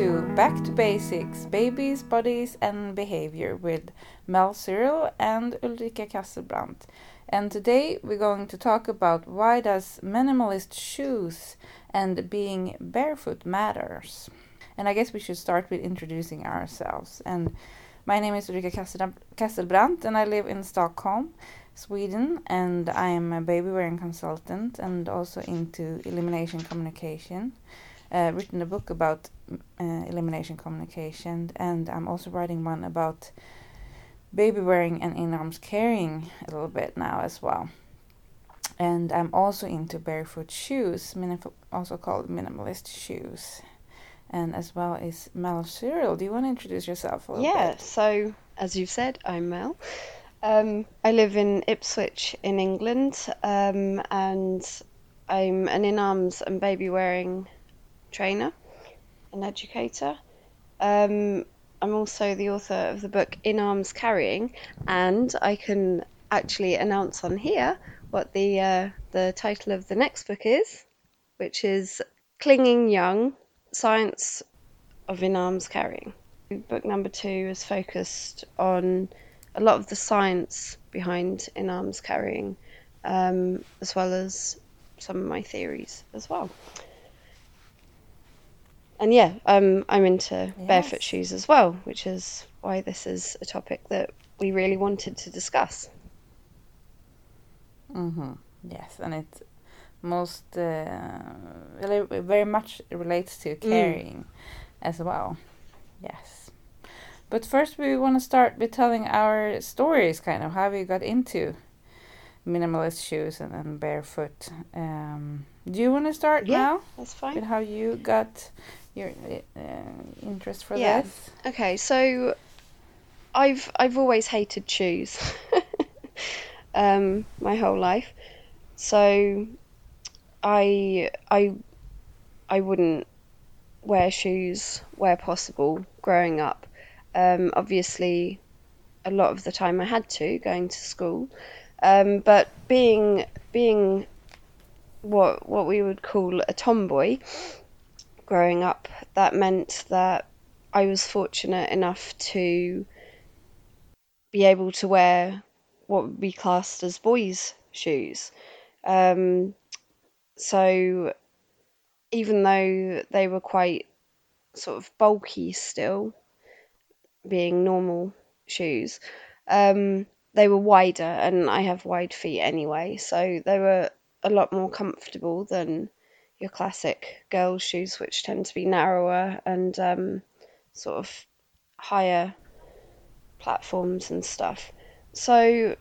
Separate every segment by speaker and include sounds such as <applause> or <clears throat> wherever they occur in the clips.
Speaker 1: to Back to Basics Babies, Bodies and Behavior with Mel Cyril and Ulrika Kasselbrandt. And today we're going to talk about why does minimalist shoes and being barefoot matters. And I guess we should start with introducing ourselves. And my name is Ulrika Kasselbrandt and I live in Stockholm, Sweden, and I am a baby wearing consultant and also into elimination communication. Uh, written a book about uh, elimination communication, and I'm also writing one about baby wearing and in arms carrying a little bit now as well. And I'm also into barefoot shoes, also called minimalist shoes and as well as Mel Cyril. Do you want to introduce yourself a little
Speaker 2: yeah,
Speaker 1: bit?
Speaker 2: so as you've said, I'm Mel. Um, I live in Ipswich in England um, and I'm an in arms and baby wearing trainer and educator. Um, I'm also the author of the book In Arms Carrying, and I can actually announce on here what the uh, the title of the next book is, which is Clinging Young Science of In Arms Carrying. Book number two is focused on a lot of the science behind in arms carrying, um, as well as some of my theories as well. And yeah, um, I'm into yes. barefoot shoes as well, which is why this is a topic that we really wanted to discuss.
Speaker 1: Mm-hmm. Yes, and it most uh, very much relates to mm. carrying mm. as well. Yes. But first, we want to start with telling our stories, kind of how we got into minimalist shoes and, and barefoot. Um, do you want to start
Speaker 2: yeah,
Speaker 1: now?
Speaker 2: That's fine.
Speaker 1: With how you got your uh, interest for yeah. this?
Speaker 2: Okay, so I've I've always hated shoes, <laughs> um, my whole life. So I I I wouldn't wear shoes where possible growing up. Um, obviously, a lot of the time I had to going to school, um, but being being what what we would call a tomboy growing up, that meant that I was fortunate enough to be able to wear what would be classed as boys' shoes. Um, so even though they were quite sort of bulky still, being normal shoes, um, they were wider, and I have wide feet anyway, so they were a lot more comfortable than your classic girls' shoes, which tend to be narrower and um, sort of higher platforms and stuff. So,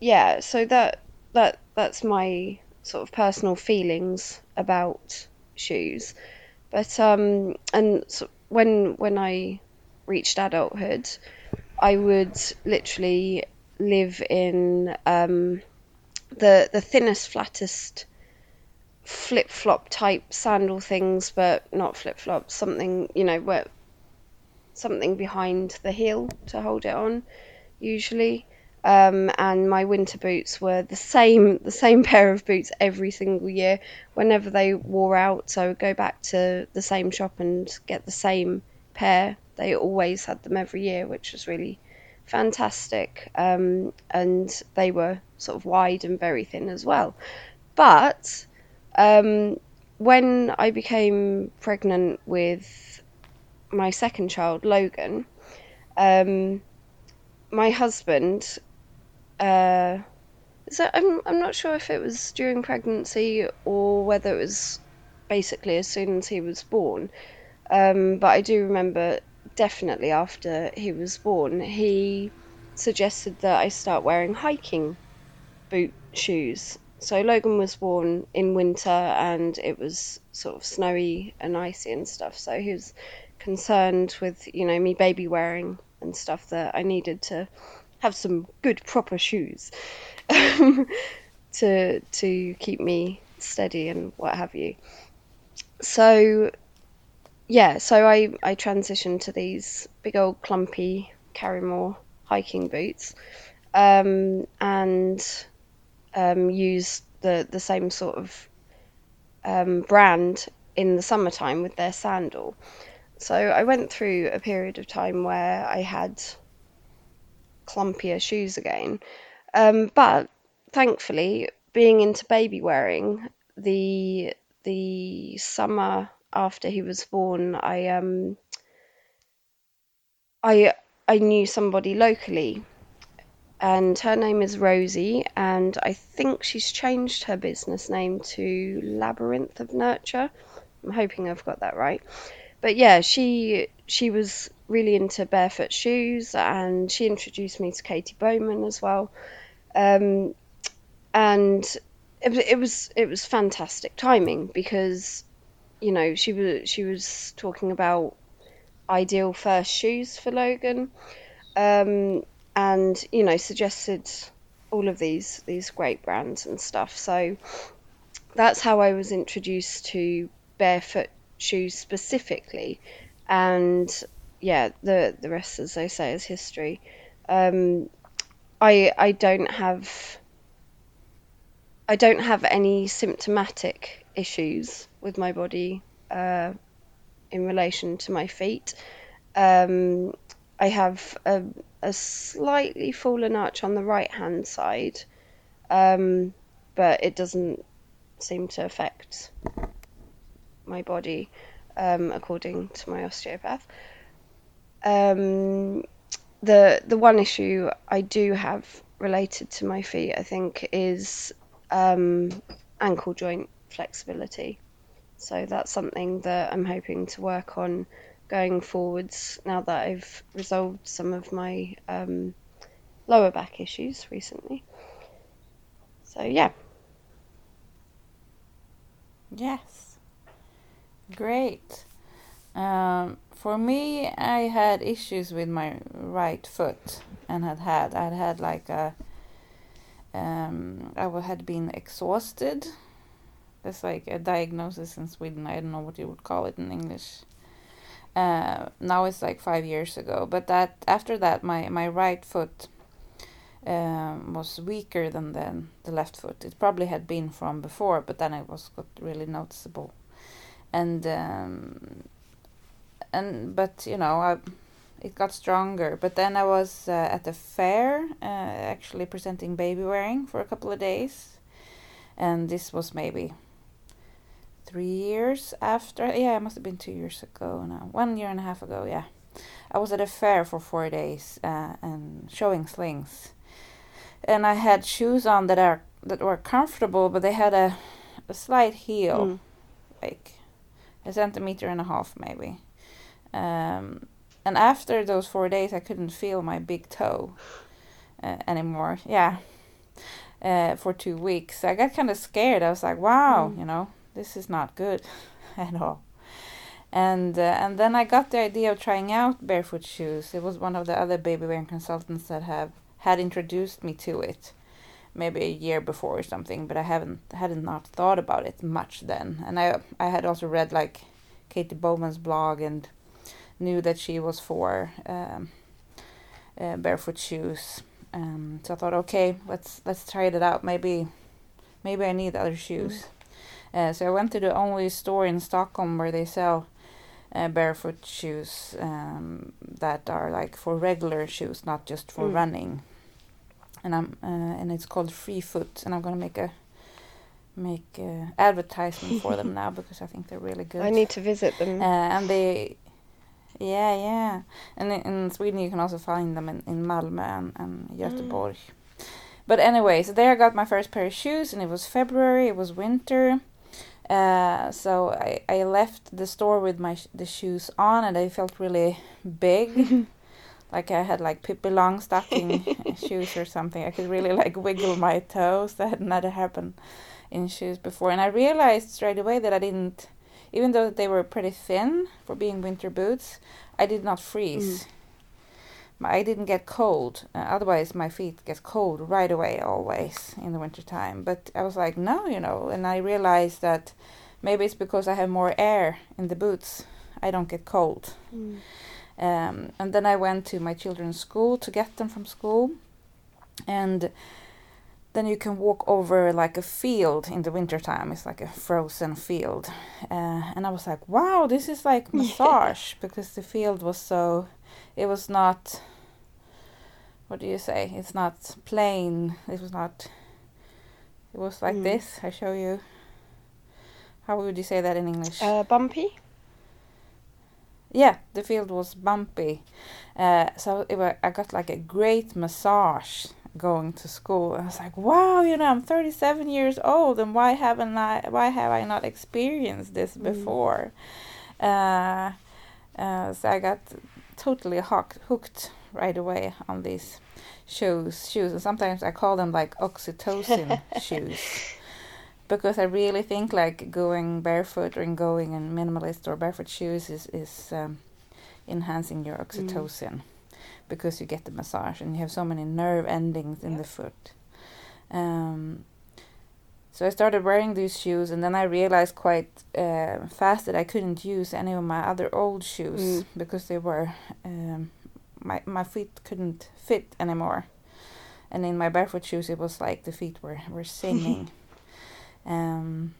Speaker 2: yeah, so that that that's my sort of personal feelings about shoes. But um, and so when when I reached adulthood, I would literally live in um, the the thinnest, flattest flip flop type sandal things, but not flip flops. Something you know where something behind the heel to hold it on, usually. Um, and my winter boots were the same <laughs> the same pair of boots every single year. Whenever they wore out so I would go back to the same shop and get the same pair. They always had them every year which was really fantastic. Um, and they were sort of wide and very thin as well. But um, when I became pregnant with my second child Logan um, my husband uh, so I'm I'm not sure if it was during pregnancy or whether it was basically as soon as he was born. Um, but I do remember definitely after he was born, he suggested that I start wearing hiking boot shoes. So Logan was born in winter and it was sort of snowy and icy and stuff. So he was concerned with, you know, me baby wearing and stuff that I needed to have some good proper shoes <laughs> to to keep me steady and what have you. So yeah, so I I transitioned to these big old clumpy Karrimor hiking boots, um, and um, used the the same sort of um, brand in the summertime with their sandal. So I went through a period of time where I had clumpier shoes again. Um, but thankfully, being into baby wearing, the the summer after he was born, I um I I knew somebody locally and her name is Rosie, and I think she's changed her business name to Labyrinth of Nurture. I'm hoping I've got that right. But yeah, she she was really into barefoot shoes, and she introduced me to Katy Bowman as well. Um, and it, it was it was fantastic timing because you know she was she was talking about ideal first shoes for Logan. Um, and you know suggested all of these these great brands and stuff. So that's how I was introduced to barefoot shoes specifically, and yeah, the the rest, as they say, is history. Um, I I don't have I don't have any symptomatic issues with my body uh, in relation to my feet. Um, I have a, a slightly fallen arch on the right hand side, um, but it doesn't seem to affect my body um, according to my osteopath. Um, the the one issue I do have related to my feet, I think, is um, ankle joint flexibility. So that's something that I'm hoping to work on going forwards now that I've resolved some of my um, lower back issues recently. So, yeah.
Speaker 1: Yes. Great. Um, for me, I had issues with my right foot and had had, I had had like a, um, I had been exhausted. That's like a diagnosis in Sweden. I don't know what you would call it in English. Uh, now it's like five years ago. But that after that, my my right foot um, was weaker than the the left foot. It probably had been from before, but then it was got really noticeable. And um, and but you know I, it got stronger. But then I was uh, at the fair, uh, actually presenting baby wearing for a couple of days, and this was maybe three years after. Yeah, it must have been two years ago now. One year and a half ago, yeah. I was at a fair for four days uh, and showing slings, and I had shoes on that are that were comfortable, but they had a a slight heel, mm. like a centimeter and a half maybe. Um, and after those four days, I couldn't feel my big toe uh, anymore. Yeah. Uh, for two weeks, I got kind of scared. I was like, "Wow, mm. you know, this is not good <laughs> at all. And uh, and then I got the idea of trying out barefoot shoes. It was one of the other baby wearing consultants that have had introduced me to it, maybe a year before or something. But I haven't hadn't not thought about it much then. And I I had also read like Katy Bowman's blog and knew that she was for um, uh, barefoot shoes. Um, so I thought, okay, let's let's try it out. Maybe maybe I need other shoes. Uh, so I went to the only store in Stockholm where they sell uh, barefoot shoes um, that are like for regular shoes, not just for mm. running. And I'm uh, and it's called Free Foot, and I'm gonna make a make uh, advertisement for them <laughs> now because I think they're really good.
Speaker 2: I need to visit them.
Speaker 1: Uh, and they, yeah, yeah. And in, in, Sweden you can also find them in, in Malmö and, and Göteborg. Mm. But anyway, so there I got my first pair of shoes, and it was February. It was winter, uh, so I, I left the store with my sh- the shoes on and I felt really big. <laughs> Like I had like Pippi Longstocking <laughs> shoes or something. I could really like wiggle my toes. That had never happened in shoes before. And I realized straight away that I didn't even though they were pretty thin for being winter boots I did not freeze. Mm. I didn't get cold. Uh, otherwise, my feet get cold right away, always in the wintertime. But I was like, no, you know. And I realized that maybe it's because I have more air in the boots. I don't get cold. Mm. Um, and then I went to my children's school to get them from school. And then you can walk over like a field in the wintertime. It's like a frozen field. Uh, and I was like, wow, this is like <laughs> massage because the field was so, it was not, what do you say? It's not plain. It was not, it was like
Speaker 2: Mm.
Speaker 1: this. I show you. How would you say that in English?
Speaker 2: Uh, bumpy.
Speaker 1: yeah, the field was bumpy. Uh, so it wa I got like a great massage going to school. I was like, wow, you know, I'm 37 years old, and why haven't I? Why have I not experienced this
Speaker 2: Mm.
Speaker 1: before? Uh, uh, so I got totally hooked, hooked right away on these shoes. Shoes, and sometimes I call them like oxytocin <laughs> shoes. Because I really think like going barefoot or going in minimalist or barefoot shoes is is um, enhancing your oxytocin because you get the massage and you have so many nerve endings in
Speaker 2: Yeah.
Speaker 1: the foot. Um, so I started wearing these shoes, and then I realized quite uh, fast that I couldn't use any of my other old shoes
Speaker 2: Mm.
Speaker 1: because they were um, my my feet couldn't fit anymore. And in my barefoot shoes, it was like the feet were were <laughs> singing. um,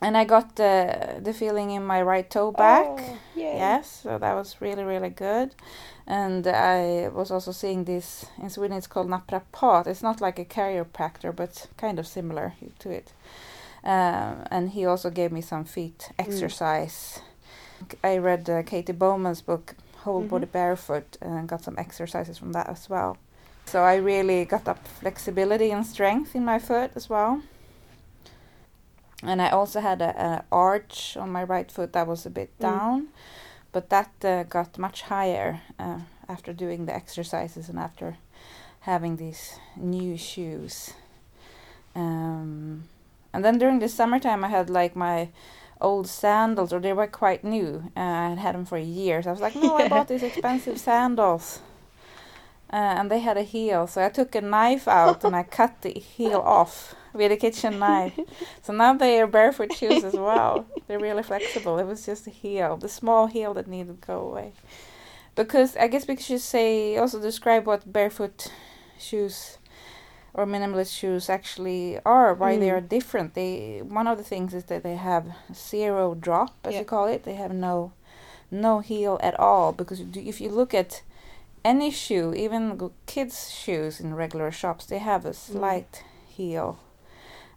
Speaker 1: and I got the the feeling in my right toe back.
Speaker 2: Oh.
Speaker 1: Yes, so that was really, really good. And I was also seeing this in Sweden, it's called naprapat. It's not like a chiropractor, but kind of similar to it. Um, and he also gave me some feet exercise. I read uh, Katy Bowman's book, Whole Body
Speaker 2: Mhm.
Speaker 1: Barefoot, and got some exercises from that as well. So I really got up flexibility and strength in my foot as well. And I also had a, a arch on my right foot that was a bit
Speaker 2: Mm.
Speaker 1: down, but that uh, got much higher uh, after doing the exercises and after having these new shoes. Um, and then during the summertime, I had like my old sandals, or they were quite new. Uh, I had had them for years. I was like, no, I <laughs> bought these expensive sandals. Uh, and they had a heel, so I took a knife out and I cut the heel off with a kitchen knife. So now they are barefoot shoes as well. They're really flexible. It was just a heel, the small heel that needed to go away. Because I guess because you say also describe what barefoot shoes or minimalist shoes actually are, why they
Speaker 2: Mm.
Speaker 1: are different. They one of the things is that they have zero drop, as
Speaker 2: Yeah.
Speaker 1: you call it. They have no no heel at all. Because if you look at any shoe, even kids' shoes in regular shops, they have a slight heel.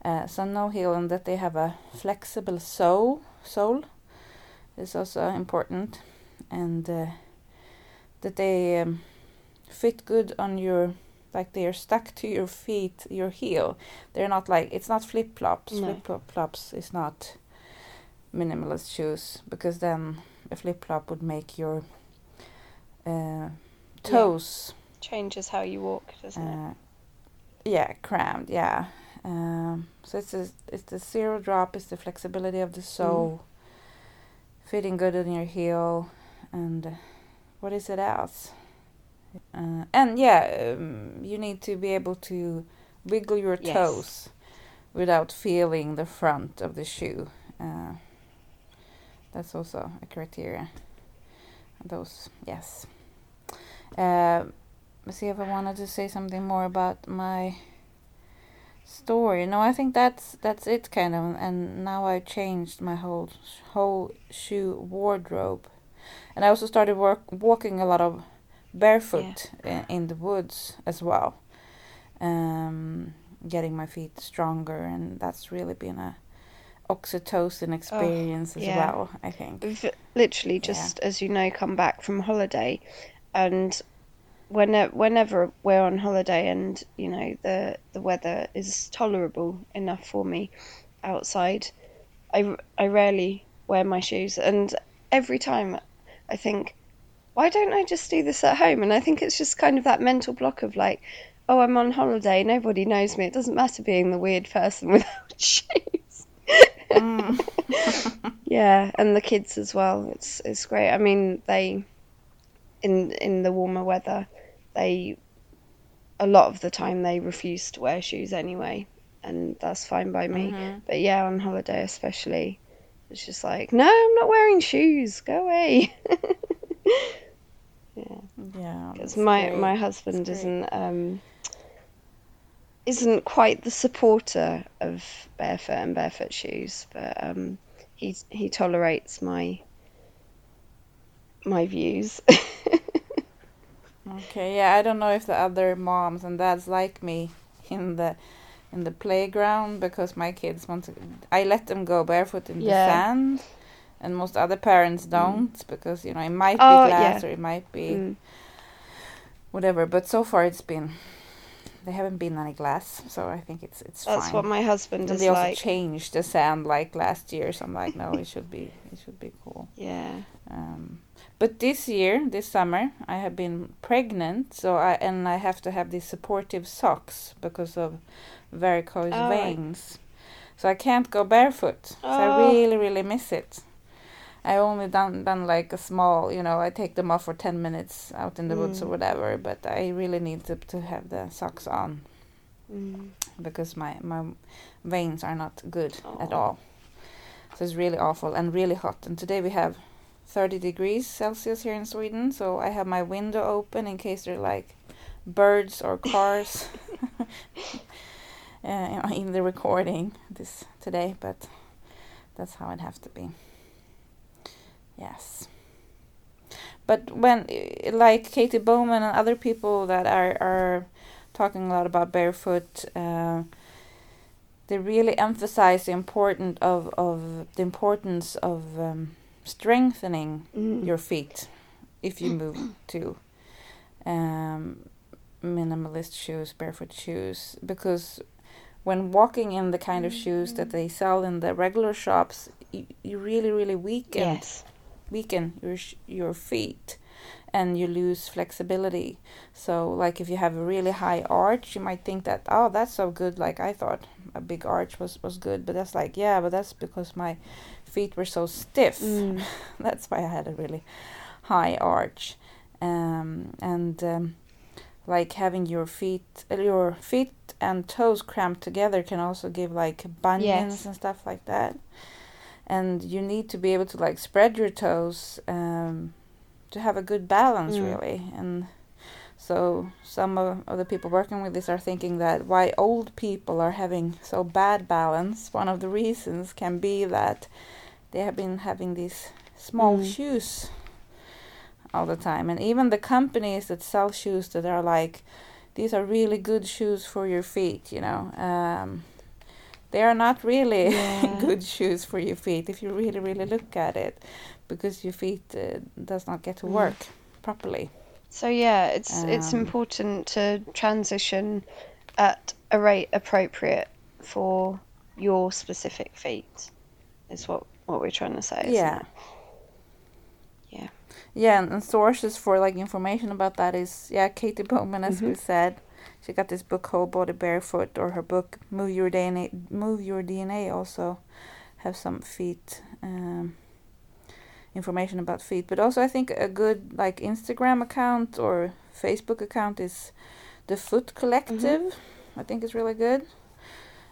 Speaker 1: Uh, so no heel, and that they have a flexible sole. Sole is also important, and uh, that they um, fit good on your, like they are stuck to your feet, your heel. They're not like it's not flip flops.
Speaker 2: No.
Speaker 1: Flip flops is not minimalist shoes because then a flip flop would make your uh, toes
Speaker 2: Changes how you walk, doesn't it?
Speaker 1: uh, yeah, crammed. Yeah. Um, so it's a, it's the zero drop. It's the flexibility of the sole, fitting good in your heel, and uh, what is it else? Uh, and yeah, um, you need to be able to wiggle your
Speaker 2: Yes.
Speaker 1: toes without feeling the front of the shoe. Uh, that's also a criteria. Those, yes. Uh, let's see if I wanted to say something more about my story. No, I think that's that's it kind of and now I've changed my whole whole shoe wardrobe. And I also started work walking a lot of barefoot in, in the woods as well. Um getting my feet stronger and that's really been a oxytocin experience as
Speaker 2: yeah.
Speaker 1: well, I think.
Speaker 2: We've literally just, as you know, come back from holiday, and whenever whenever we're on holiday and you know the the weather is tolerable enough for me outside, I I rarely wear my shoes, and every time I think, why don't I just do this at home? And I think it's just kind of that mental block of like, oh, I'm on holiday, nobody knows me. It doesn't matter being the weird person <laughs> without shoes.
Speaker 1: Mm. <laughs>
Speaker 2: Yeah, and the kids as well. It's it's great. I mean, they in in the warmer weather, they a lot of the time they refuse to wear shoes anyway, and that's fine by me.
Speaker 1: Mhm.
Speaker 2: But yeah, on holiday especially, it's just like, no, I'm not wearing shoes. Go away. <laughs> <laughs>
Speaker 1: Yeah.
Speaker 2: Because my
Speaker 1: great.
Speaker 2: my husband isn't um isn't quite the supporter of barefoot and barefoot shoes, but um, he he tolerates my my views. <laughs>
Speaker 1: okay, yeah, I don't know if the other moms and dads like me in the in the playground because my kids want to. I let them go barefoot in yeah. the sand, and most other parents mm. don't mm. because you know it might oh, be glass yeah. or it might be mm. whatever. But so far it's been they haven't been any glass, so I think it's it's
Speaker 2: That's
Speaker 1: fine.
Speaker 2: what my husband and
Speaker 1: is they
Speaker 2: also
Speaker 1: like. changed the sand like last year, so I'm like, no, it should be it should be cool. <laughs>
Speaker 2: Yeah.
Speaker 1: Um, but this year, this summer, I have been pregnant, so I and I have to have these supportive socks because of varicose oh, veins. So I can't go barefoot. Oh. So I oh. really, really miss it. I only done done like a small, you know, I take them off for ten minutes out in the mm. woods or mm. whatever. But I really need to to have the socks on mm. because my my veins are not good oh. at all. So it's really awful and really hot. And today we have thirty degrees Celsius here in Sweden. So I have my window open in case there are like birds or cars <laughs> uh, in the recording this today. But that's how it has to be. Yes. But when, like Katy Bowman and other people that are, are talking a lot about barefoot, uh, they really emphasize the importance of, of the importance of um, strengthening mm. your feet if you move to um, minimalist shoes, barefoot shoes, because when walking in the kind of shoes that they sell in the regular shops, you, you really, really weaken
Speaker 2: yes
Speaker 1: weaken your your feet and you lose flexibility. So like if you have a really high arch, you might think that oh that's so good like I thought a big arch was was good, but that's like yeah, but that's because my feet were so stiff. Mm. <laughs> that's why I had a really high arch. Um, and um, like having your feet your feet and toes cramped together can also give like bunions yes. and stuff like that and you need to be able to like spread your toes um, to have a good balance mm. really and so some of, of the people working with this are thinking that why old people are having so bad balance one of the reasons can be that they have been having these small mm. shoes all the time and even the companies that sell shoes that are like these are really good shoes for your feet you know um, they are not really <laughs> yeah. good shoes for your feet if you really really look at it because your feet uh, does not get to mm. work mm. properly
Speaker 2: so yeah it's um, it's important to transition at a rate appropriate for your specific feet is what what we're trying to say
Speaker 1: yeah
Speaker 2: yeah
Speaker 1: yeah and, and, sources for like information about that is yeah katy bowman as mm-hmm. we said she got this book Whole Body Barefoot or her book Move Your DNA Move Your DNA also have some feet um, information about feet. But also I think a good like Instagram account or Facebook account is the Foot Collective mm-hmm. I think is really good.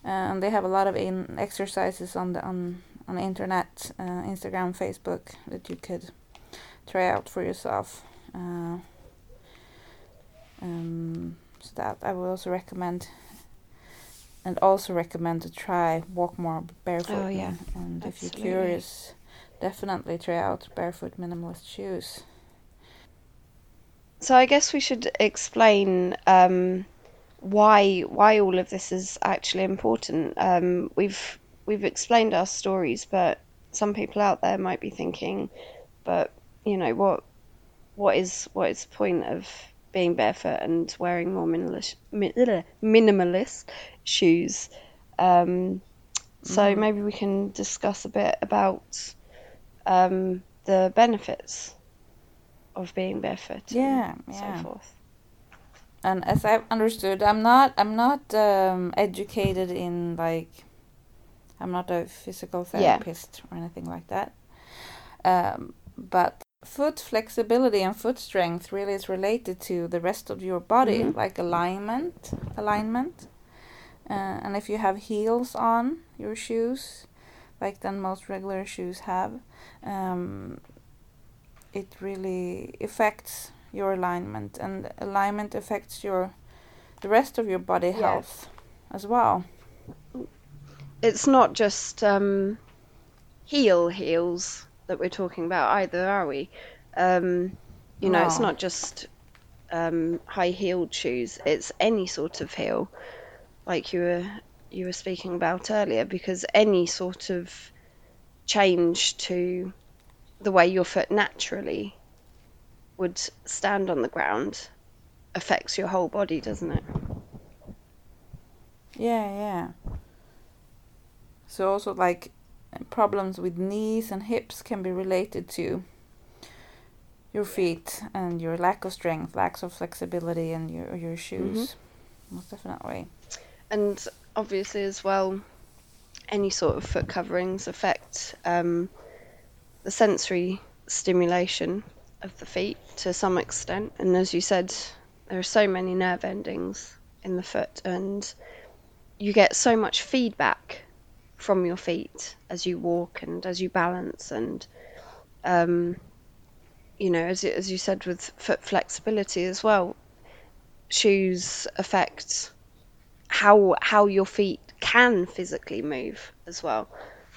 Speaker 1: And they have a lot of in exercises on the on on the internet uh, Instagram Facebook that you could try out for yourself. Uh, um, so that I would also recommend and also recommend to try walk more barefoot.
Speaker 2: Oh yeah.
Speaker 1: And, if you're curious, definitely try out barefoot minimalist shoes.
Speaker 2: So I guess we should explain um, why why all of this is actually important. Um, we've we've explained our stories, but some people out there might be thinking, but you know what what is what is the point of being barefoot and wearing more minimalist, minimalist shoes. Um, so mm. maybe we can discuss a bit about um, the benefits of being barefoot.
Speaker 1: Yeah,
Speaker 2: and
Speaker 1: yeah.
Speaker 2: so forth.
Speaker 1: And as I've understood, I'm not I'm not um, educated in like I'm not a physical therapist yeah. or anything like that. Um, but foot flexibility and foot strength really is related to the rest of your body mm-hmm. like alignment alignment uh, and if you have heels on your shoes like than most regular shoes have um, it really affects your alignment and alignment affects your the rest of your body health as well.
Speaker 2: It's not just um, heel heels that we're talking about either, are we? Um, you know, it's not just um, high heeled shoes. It's any sort of heel, like you were you were speaking about earlier, because any sort of change to the way your foot naturally would stand on the ground affects your whole body, doesn't it?
Speaker 1: Yeah, yeah. So also like problems with knees and hips can be related to your feet and your lack of strength, lack of flexibility in your your shoes. Most definitely.
Speaker 2: and obviously as well any sort of foot coverings affect um, the sensory stimulation of the feet to some extent and as you said there are so many nerve endings in the foot and you get so much feedback from your feet as you walk and as you balance and um, you know as, as you said with foot flexibility as well shoes affect how how your feet can physically move as well.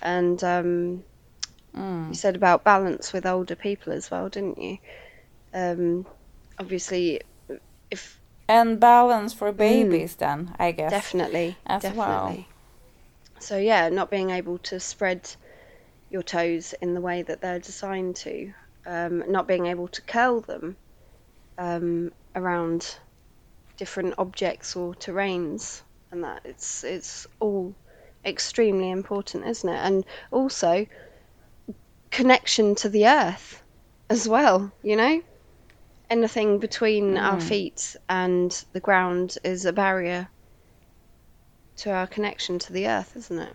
Speaker 2: And um,
Speaker 1: Mm.
Speaker 2: you said about balance with older people as well, didn't you? Um, obviously, if
Speaker 1: And balance for babies then, I guess.
Speaker 2: definitely,
Speaker 1: as well.
Speaker 2: So yeah, not being able to spread your toes in the way that they're designed to, um, not being able to curl them um, around different objects or terrains, and that it's it's all extremely important, isn't it? And also connection to the earth as well. You know, anything between our
Speaker 1: Mm.
Speaker 2: feet and the ground is a barrier to our connection to the earth, isn't it?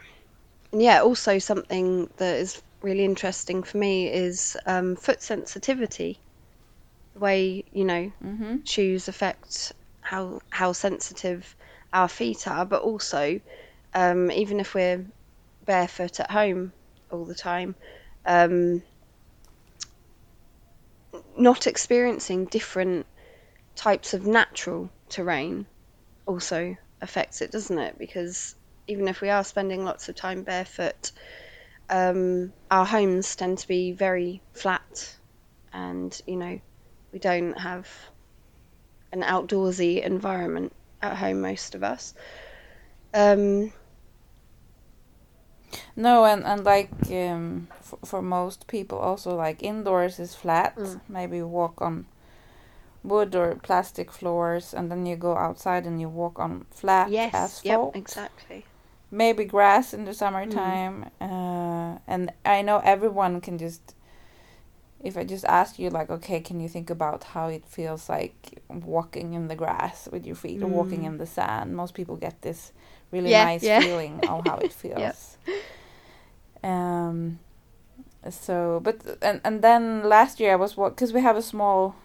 Speaker 2: And yeah, also something that is really interesting for me is um, foot sensitivity. The way you know
Speaker 1: Mm-hmm.
Speaker 2: shoes affect how how sensitive our feet are, but also um, even if we're barefoot at home all the time, um, not experiencing different types of natural terrain also affects it, doesn't it? Because even if we are spending lots of time barefoot, um, our homes tend to be very flat, and you know, we don't have an outdoorsy environment at home, most of us. Um,
Speaker 1: No, and and like um, for, for most people, also like indoors is flat.
Speaker 2: Mm.
Speaker 1: Maybe walk on wood or plastic floors, and then you go outside and you walk on flat
Speaker 2: yes,
Speaker 1: asphalt.
Speaker 2: yep, exactly.
Speaker 1: Maybe grass in the summertime. Uh, and I know everyone can just. If I just ask you, like, okay, can you think about how it feels like walking in the grass with your feet or walking
Speaker 2: Mm.
Speaker 1: in the sand? Most people get this really
Speaker 2: Yeah,
Speaker 1: nice
Speaker 2: yeah.
Speaker 1: feeling of how it <laughs> feels. Um, so, but and and then last year I was walk because we have a small mm,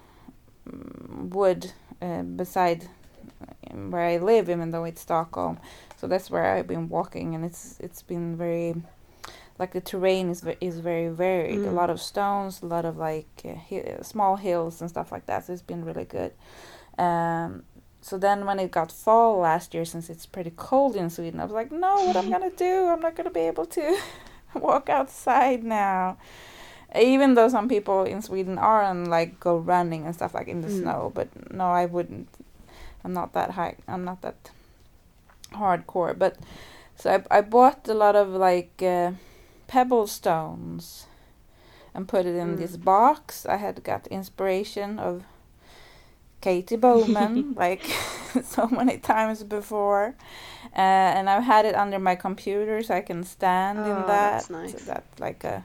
Speaker 1: wood uh, beside um, where I live, even though it's Stockholm. So that's where I've been walking, and it's it's been very like the terrain is is very varied. A
Speaker 2: Mm.
Speaker 1: lot of stones, a lot of like uh, hi- small hills and stuff like that. So it's been really good. Um, so then when it got fall last year, since it's pretty cold in Sweden, I was like, no, what I'm <laughs> gonna do? I'm not gonna be able to <laughs> walk outside now. Even though some people in Sweden are and like go running and stuff like in the
Speaker 2: Mm.
Speaker 1: snow, but no, I wouldn't. I'm not that high. I'm not that hardcore. But so I I bought a lot of like uh, pebble stones and put it in
Speaker 2: Mm.
Speaker 1: this box. I had got inspiration of Katy Bowman <laughs> like <laughs> so many times before, uh, and I've had it under my computer so I can stand
Speaker 2: Oh,
Speaker 1: in that.
Speaker 2: that's nice.
Speaker 1: That like a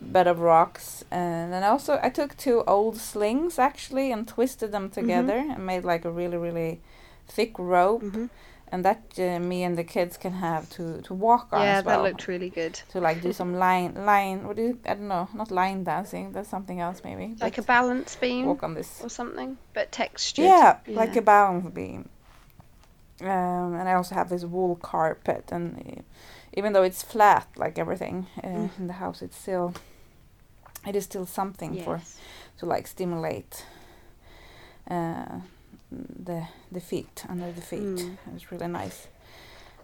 Speaker 1: bed of rocks, and then also I took two old slings actually and twisted them
Speaker 2: Mm-hmm.
Speaker 1: together and made like a really really thick rope,
Speaker 2: hmm
Speaker 1: and that uh, me and the kids can have to to walk on
Speaker 2: Yeah,
Speaker 1: as well
Speaker 2: that looked really good.
Speaker 1: to like do some line line what do you I don't know not line dancing that's something else maybe
Speaker 2: Like a balance beam
Speaker 1: walk on this
Speaker 2: or something, but textured.
Speaker 1: yeah, like a balance beam um, and I also have this wool carpet and uh, even though it's flat like everything uh,
Speaker 2: Mm.
Speaker 1: in the house it's still it is still something for to like stimulate uh, the the feet under the feet
Speaker 2: Mm.
Speaker 1: it's really nice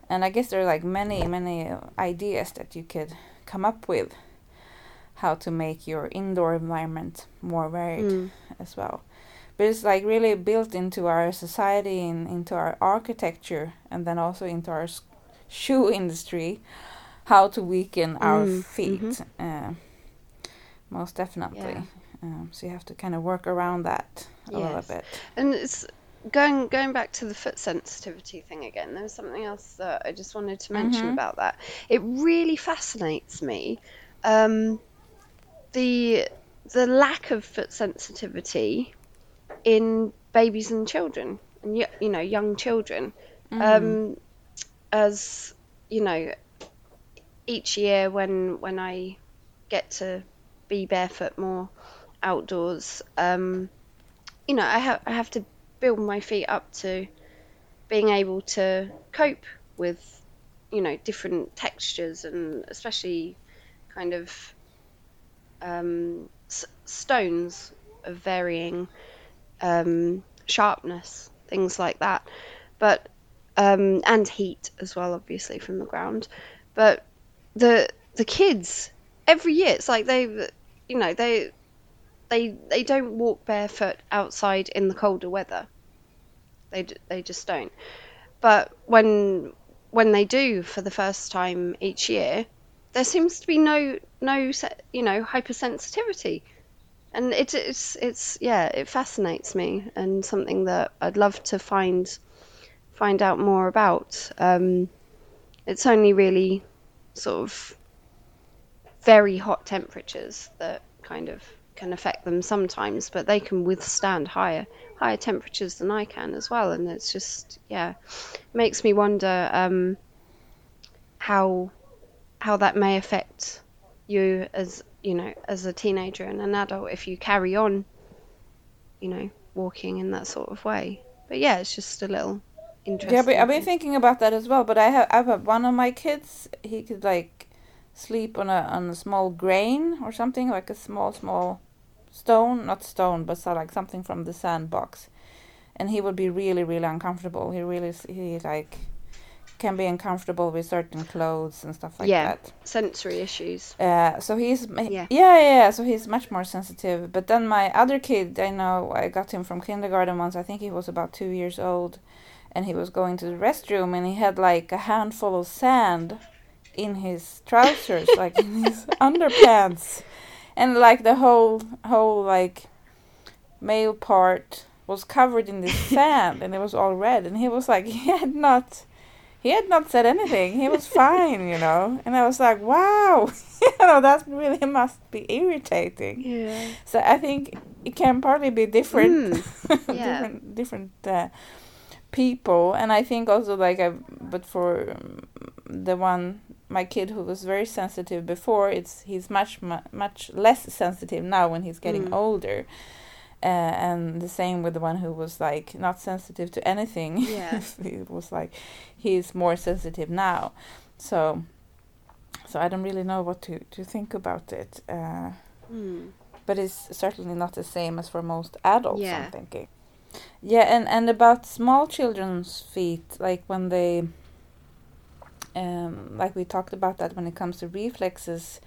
Speaker 1: and I guess there are like many many ideas that you could come up with how to make your indoor environment more varied
Speaker 2: Mm.
Speaker 1: as well. But it's like really built into our society and into our architecture, and then also into our shoe industry, how to weaken our
Speaker 2: Mm,
Speaker 1: feet. Uh, most definitely.
Speaker 2: Yeah.
Speaker 1: Um, so you have to kind of work around that a little
Speaker 2: Yes.
Speaker 1: bit.
Speaker 2: And it's going going back to the foot sensitivity thing again. There was something else that I just wanted to mention
Speaker 1: Mhm.
Speaker 2: about that. It really fascinates me. Um, the the lack of foot sensitivity in babies and children, and you know young children.
Speaker 1: Mm.
Speaker 2: Um, as you know, each year when when I get to be barefoot more outdoors, um, you know, I have I have to build my feet up to being able to cope with, you know, different textures and especially kind of um, s- stones of varying um, sharpness, things like that. But um, and heat as well, obviously from the ground. But the the kids every year, it's like they, you know, they they they don't walk barefoot outside in the colder weather. They they just don't. But when when they do for the first time each year, there seems to be no no you know hypersensitivity, and it's it's it's yeah it fascinates me and something that I'd love to find find out more about. Um, it's only really sort of very hot temperatures that kind of can affect them sometimes, but they can withstand higher higher temperatures than I can as well. And it's just yeah, makes me wonder um, how how that may affect you as you know as a teenager and an adult if you carry on, you know, walking in that sort of way. But yeah, it's just a little interesting.
Speaker 1: Yeah, but I've been thinking about that as well. But I have, I have one of my kids. He could like sleep on a on a small grain or something like a small small stone, not stone, but so like something from the sandbox, and he would be really really uncomfortable. He really he like can be uncomfortable with certain clothes and stuff like
Speaker 2: Yeah.
Speaker 1: that.
Speaker 2: sensory issues.
Speaker 1: Uh, so he's yeah.
Speaker 2: Yeah.
Speaker 1: yeah yeah so he's much more sensitive. But then my other kid, I know I got him from kindergarten once. I think he was about two years old, and he was going to the restroom and he had like a handful of sand in his trousers, like in his <laughs> underpants, and like the whole whole like male part was covered in this <laughs> sand and it was all red. And he was like <laughs> he had not he had not said anything. He was fine you know? And i was like wow. You know that really must be irritating.
Speaker 2: Yeah.
Speaker 1: so i think it can partly be different.
Speaker 2: Mm, yeah.
Speaker 1: different different uh, people. And i think also like I, but for um, the one my kid who was very sensitive before it's he's much mu- much less sensitive now when he's getting
Speaker 2: Mm.
Speaker 1: older uh, and the same with the one who was like not sensitive to anything <laughs>
Speaker 2: Yeah.
Speaker 1: it was like he's more sensitive now so so i don't really know what to to think about it uh,
Speaker 2: Mm.
Speaker 1: but it's certainly not the same as for most adults
Speaker 2: Yeah.
Speaker 1: i'm thinking yeah and and about small children's feet like when they um like we talked about that when it comes to reflexes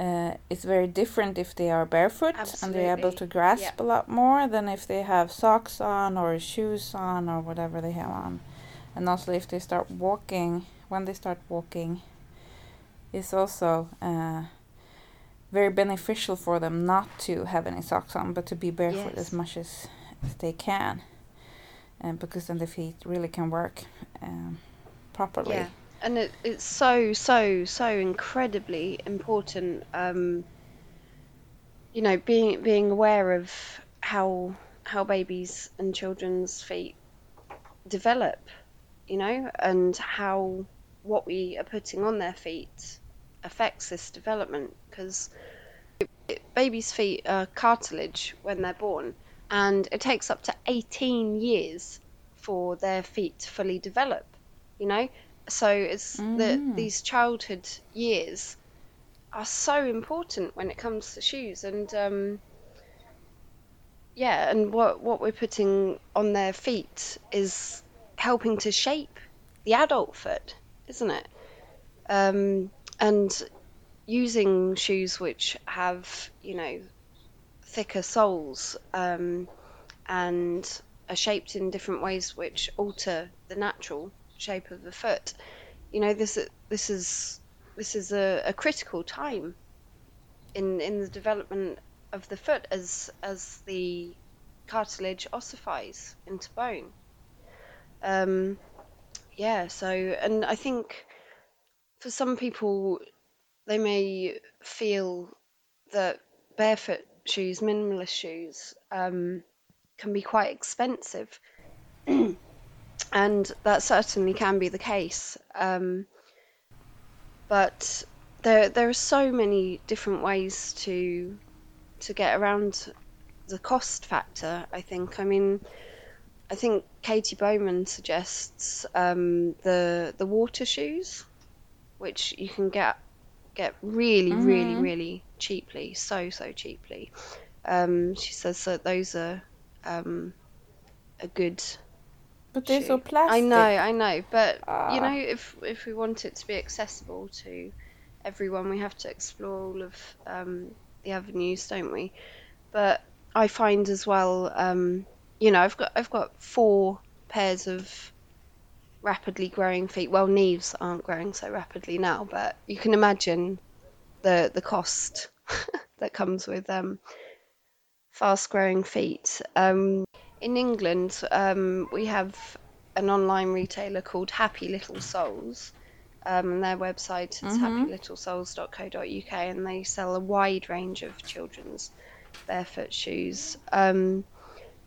Speaker 1: uh, it's very different if they are barefoot and they're able to grasp
Speaker 2: Yeah.
Speaker 1: a lot more than if they have socks on or shoes on or whatever they have on and also if they start walking when they start walking it's also uh, very beneficial for them not to have any socks on but to be barefoot
Speaker 2: Yes.
Speaker 1: as much as, as they can and because then the feet really can work um, properly
Speaker 2: Yeah. And it, it's so, so, so incredibly important, um, you know, being being aware of how how babies and children's feet develop, you know, and how what we are putting on their feet affects this development because babies' feet are cartilage when they're born, and it takes up to 18 years for their feet to fully develop, you know? So it's that
Speaker 1: Mm.
Speaker 2: these childhood years are so important when it comes to shoes and um, yeah and what what we're putting on their feet is helping to shape the adult foot, isn't it? Um, and using shoes which have, you know, thicker soles um, and are shaped in different ways which alter the natural shape of the foot. You know, this this is this is a, a critical time in in the development of the foot as as the cartilage ossifies into bone. Um, yeah, so and I think for some people they may feel that barefoot shoes, minimalist shoes, um, can be quite expensive, <clears throat> and that certainly can be the case. Um, but there there are so many different ways to to get around the cost factor. I think. I mean, I think Katy Bowman suggests um, the the water shoes, which you can get get really, mm-hmm. really, really cheaply, so so cheaply. Um, she says that those are um, a good.
Speaker 1: But they're so plastic.
Speaker 2: I know, I know, but you know, if if we want it to be accessible to everyone, we have to explore all of um, the avenues, don't we? But I find as well, um, you know, I've got I've got four pairs of rapidly growing feet. Well, knees aren't growing so rapidly now, but you can imagine the the cost <laughs> that comes with um, fast growing feet. Um, in England, um, we have an online retailer called Happy Little Souls. Um, their website is mm-hmm. happylittlesouls.co.uk, and they sell a wide range of children's barefoot shoes. Um,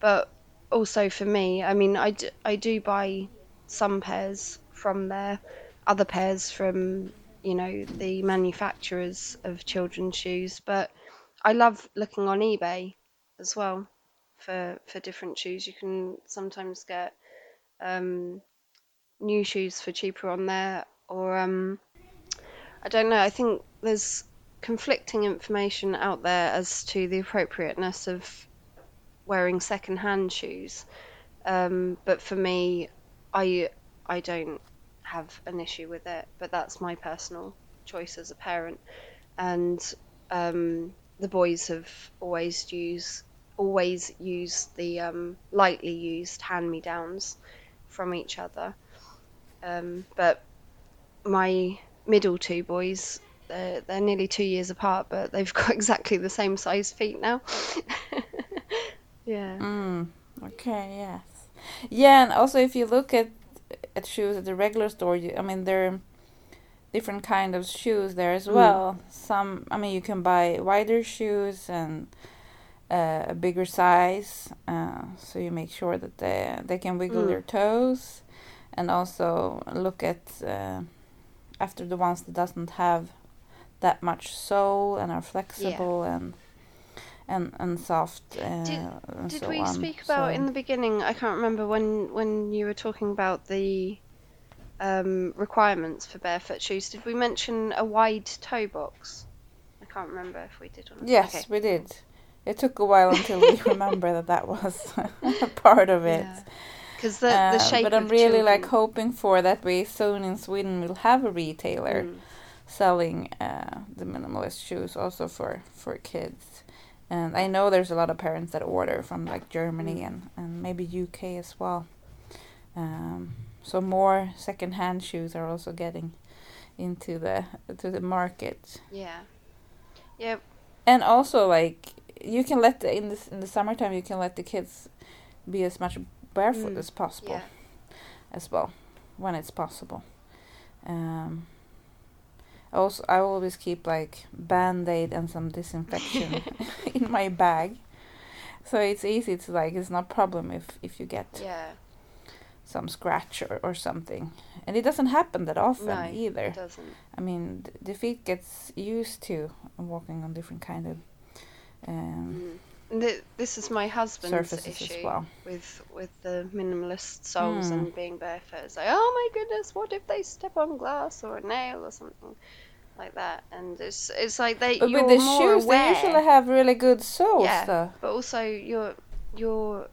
Speaker 2: but also for me, I mean, I do, I do buy some pairs from there, other pairs from you know the manufacturers of children's shoes. But I love looking on eBay as well for for different shoes. You can sometimes get um, new shoes for cheaper on there, or um, I don't know. I think there's conflicting information out there as to the appropriateness of wearing second-hand shoes. Um, but for me, I I don't have an issue with it, but that's my personal choice as a parent. And um, the boys have always used always use the um, lightly used hand me downs from each other. Um, but my middle two boys, they're, they're nearly two years apart, but they've <laughs> got exactly the same size feet now. <laughs> yeah.
Speaker 1: Mm, okay. Yes. Yeah, and also if you look at at shoes at the regular store, you, I mean there are different kind of shoes there as mm. well. Some, I mean, you can buy wider shoes and uh, a bigger size, uh, so you make sure that they they can wiggle mm. their toes, and also look at uh, after the ones that doesn't have that much sole and are flexible yeah. and and and soft. Uh,
Speaker 2: did
Speaker 1: and
Speaker 2: did
Speaker 1: so
Speaker 2: we
Speaker 1: on.
Speaker 2: speak about
Speaker 1: so
Speaker 2: in the beginning? I can't remember when when you were talking about the um, requirements for barefoot shoes. Did we mention a wide toe box? I can't remember if we did or not.
Speaker 1: Yes,
Speaker 2: okay.
Speaker 1: we did. It took a while until we <laughs> remember that that was a <laughs> part of it.
Speaker 2: Because the, the shape.
Speaker 1: but I'm really children. like hoping for that we soon in Sweden will have a retailer mm. selling uh, the minimalist shoes also for for kids. And I know there's a lot of parents that order from like Germany mm. and, and maybe UK as well. Um, so more second-hand shoes are also getting into the to the market.
Speaker 2: Yeah. Yep.
Speaker 1: And also like you can let the, in this in the summertime you can let the kids be as much barefoot mm. as possible
Speaker 2: yeah.
Speaker 1: as well when it's possible. Um, also, I always keep like band aid and some disinfection <laughs> <laughs> in my bag, so it's easy to like. It's not problem if if you get
Speaker 2: yeah.
Speaker 1: some scratch or, or something, and it doesn't happen that often
Speaker 2: no,
Speaker 1: either.
Speaker 2: It doesn't.
Speaker 1: I mean, the feet gets used to walking on different kind of. Um,
Speaker 2: mm. The, this is my husband's issue
Speaker 1: well.
Speaker 2: with with the minimalist soles mm. and being barefoot. It's like, oh my goodness, what if they step on glass or a nail or something? like that, and it's it's like they.
Speaker 1: But with the shoes,
Speaker 2: aware.
Speaker 1: they usually have really good soles.
Speaker 2: Yeah,
Speaker 1: though.
Speaker 2: but also you're you're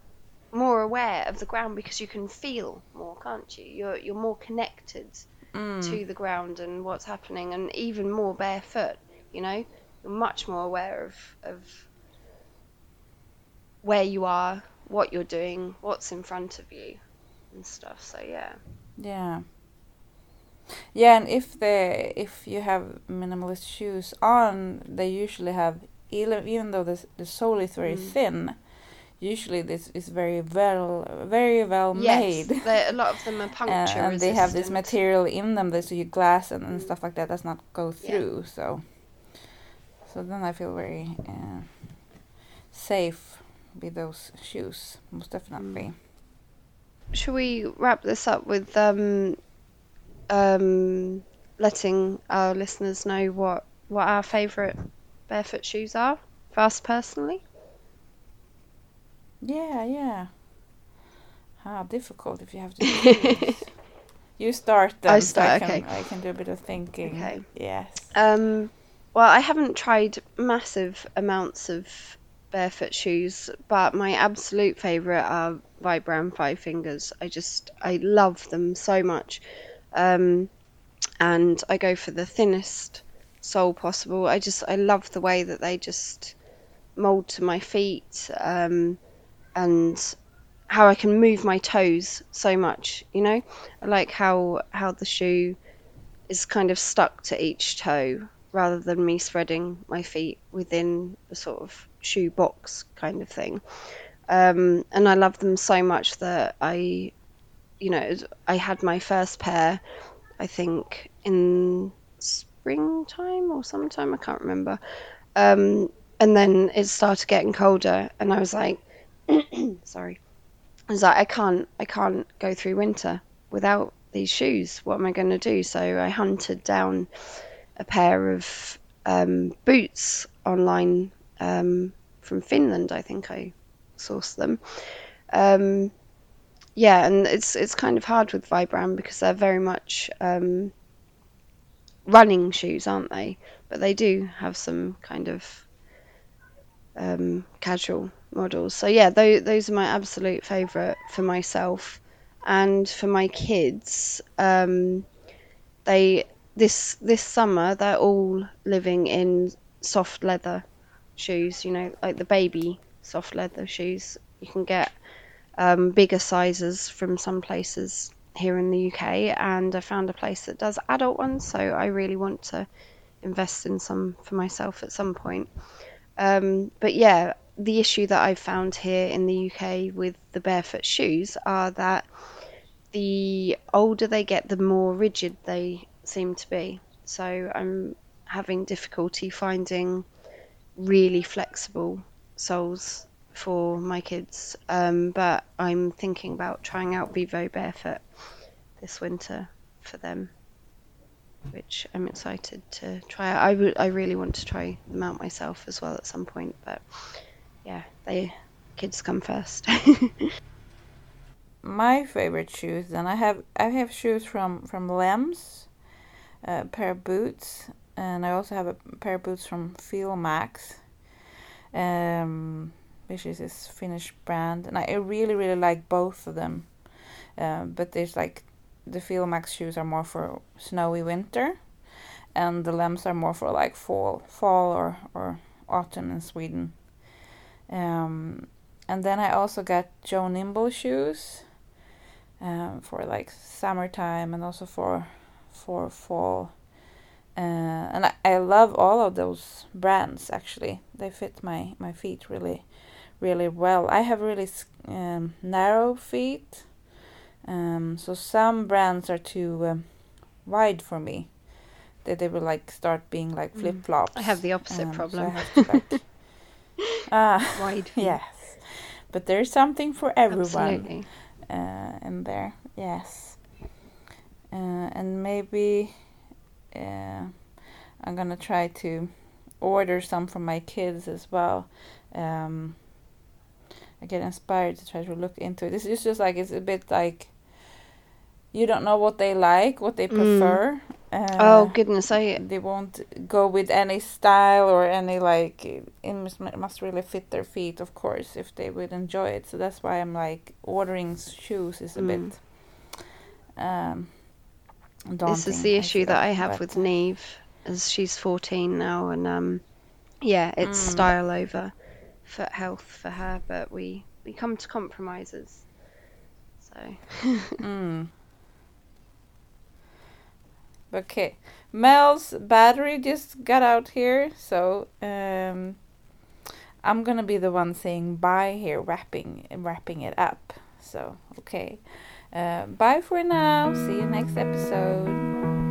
Speaker 2: more aware of the ground because you can feel more, can't you? You're you're more connected
Speaker 1: Mm.
Speaker 2: to the ground and what's happening, and even more barefoot. You know, much more aware of of where you are, what you're doing, what's in front of you, and stuff. So yeah.
Speaker 1: Yeah. Yeah, and if they if you have minimalist shoes on, they usually have even even though the the sole is very
Speaker 2: Mm.
Speaker 1: thin, usually this is very well very well
Speaker 2: Yes,
Speaker 1: made.
Speaker 2: they- a lot of them are <laughs> puncture
Speaker 1: and they have this material in them that so your glass and, and
Speaker 2: Mm.
Speaker 1: stuff like that does not go
Speaker 2: Yeah.
Speaker 1: through. So, so then I feel very uh, safe with those shoes, most definitely.
Speaker 2: Should we wrap this up with um, um, letting our listeners know what, what our favourite barefoot shoes are for us personally?
Speaker 1: Yeah, yeah. How difficult if you have to <laughs> you start then,
Speaker 2: I
Speaker 1: so I
Speaker 2: start,
Speaker 1: can,
Speaker 2: okay.
Speaker 1: I can do a bit of thinking.
Speaker 2: Okay.
Speaker 1: Yes.
Speaker 2: Um, well, I haven't tried massive amounts of barefoot shoes, but my absolute favourite are Vibram Five Fingers. I just, I love them so much. Um, and I go for the thinnest sole possible. I just, I love the way that they just mould to my feet um, and how I can move my toes so much, you know? I like how, how the shoe is kind of stuck to each toe rather than me spreading my feet within a sort of shoe box kind of thing. Um, and I love them so much that I, you know, I had my first pair, I think, in springtime or sometime, I can't remember. Um, and then it started getting colder, and I was like, <clears throat> sorry, I was like, I can't, I can't go through winter without these shoes. What am I going to do? So I hunted down a pair of um, boots online um, from Finland. I think I sourced them. Um, yeah, and it's it's kind of hard with Vibram because they're very much um, running shoes, aren't they? But they do have some kind of um, casual models. So yeah, those those are my absolute favourite for myself, and for my kids. Um, they this this summer they're all living in soft leather shoes. You know, like the baby soft leather shoes. You can get um, bigger sizes from some places here in the UK, and I found a place that does adult ones. So I really want to invest in some for myself at some point. Um, but yeah, the issue that I've found here in the UK with the barefoot shoes are that the older they get, the more rigid they seem to be. So I'm having difficulty finding really flexible soles for my kids. Um, but I'm thinking about trying out Vivo Barefoot this winter for them, which I'm excited to try. I I really want to try them out myself as well at some point, but yeah, they kids come first. <laughs>
Speaker 1: My favorite shoes, then I have I have shoes from from Lems, a pair of boots, and I also have a pair of boots from Feel um, which is this Finnish brand, and I really really like both of them. Um, but there's like the Feel Max shoes are more for snowy winter, and the Lems are more for like fall fall or or autumn in Sweden. Um, and then I also got Joe Nimble shoes um, for like summertime and also for for fall. Uh, and I, I love all of those brands actually. They fit my, my feet really really well. I have really um, narrow feet. Um, so some brands are too um, wide for me. That they will like start being like
Speaker 2: Mm.
Speaker 1: flip flops.
Speaker 2: I have the opposite
Speaker 1: Um, so
Speaker 2: problem.
Speaker 1: Have to, like, <laughs> ah, <laughs>
Speaker 2: Wide feet. <laughs>
Speaker 1: yes, but there's something for everyone
Speaker 2: Absolutely.
Speaker 1: uh, in there. Yes, and maybe uh, I'm gonna try to order some for my kids as well. Um, I get inspired to try to look into it. It's just, just like it's a bit like you don't know what they like, what they
Speaker 2: Mm.
Speaker 1: prefer, Uh,
Speaker 2: oh goodness, I
Speaker 1: they won't go with any style or any like it must, must really fit their feet of course if they would enjoy it so that's why i'm like ordering shoes is a
Speaker 2: Mm.
Speaker 1: bit um
Speaker 2: this is the issue that I have with Neve, as she's 14 now, and um, yeah, it's
Speaker 1: Mm.
Speaker 2: style over foot health for her, but we we come to compromises. So <laughs>
Speaker 1: mm. okay mel's battery just got out here so um i'm gonna be the one saying bye here wrapping wrapping it up so okay uh, bye for now. See you next episode.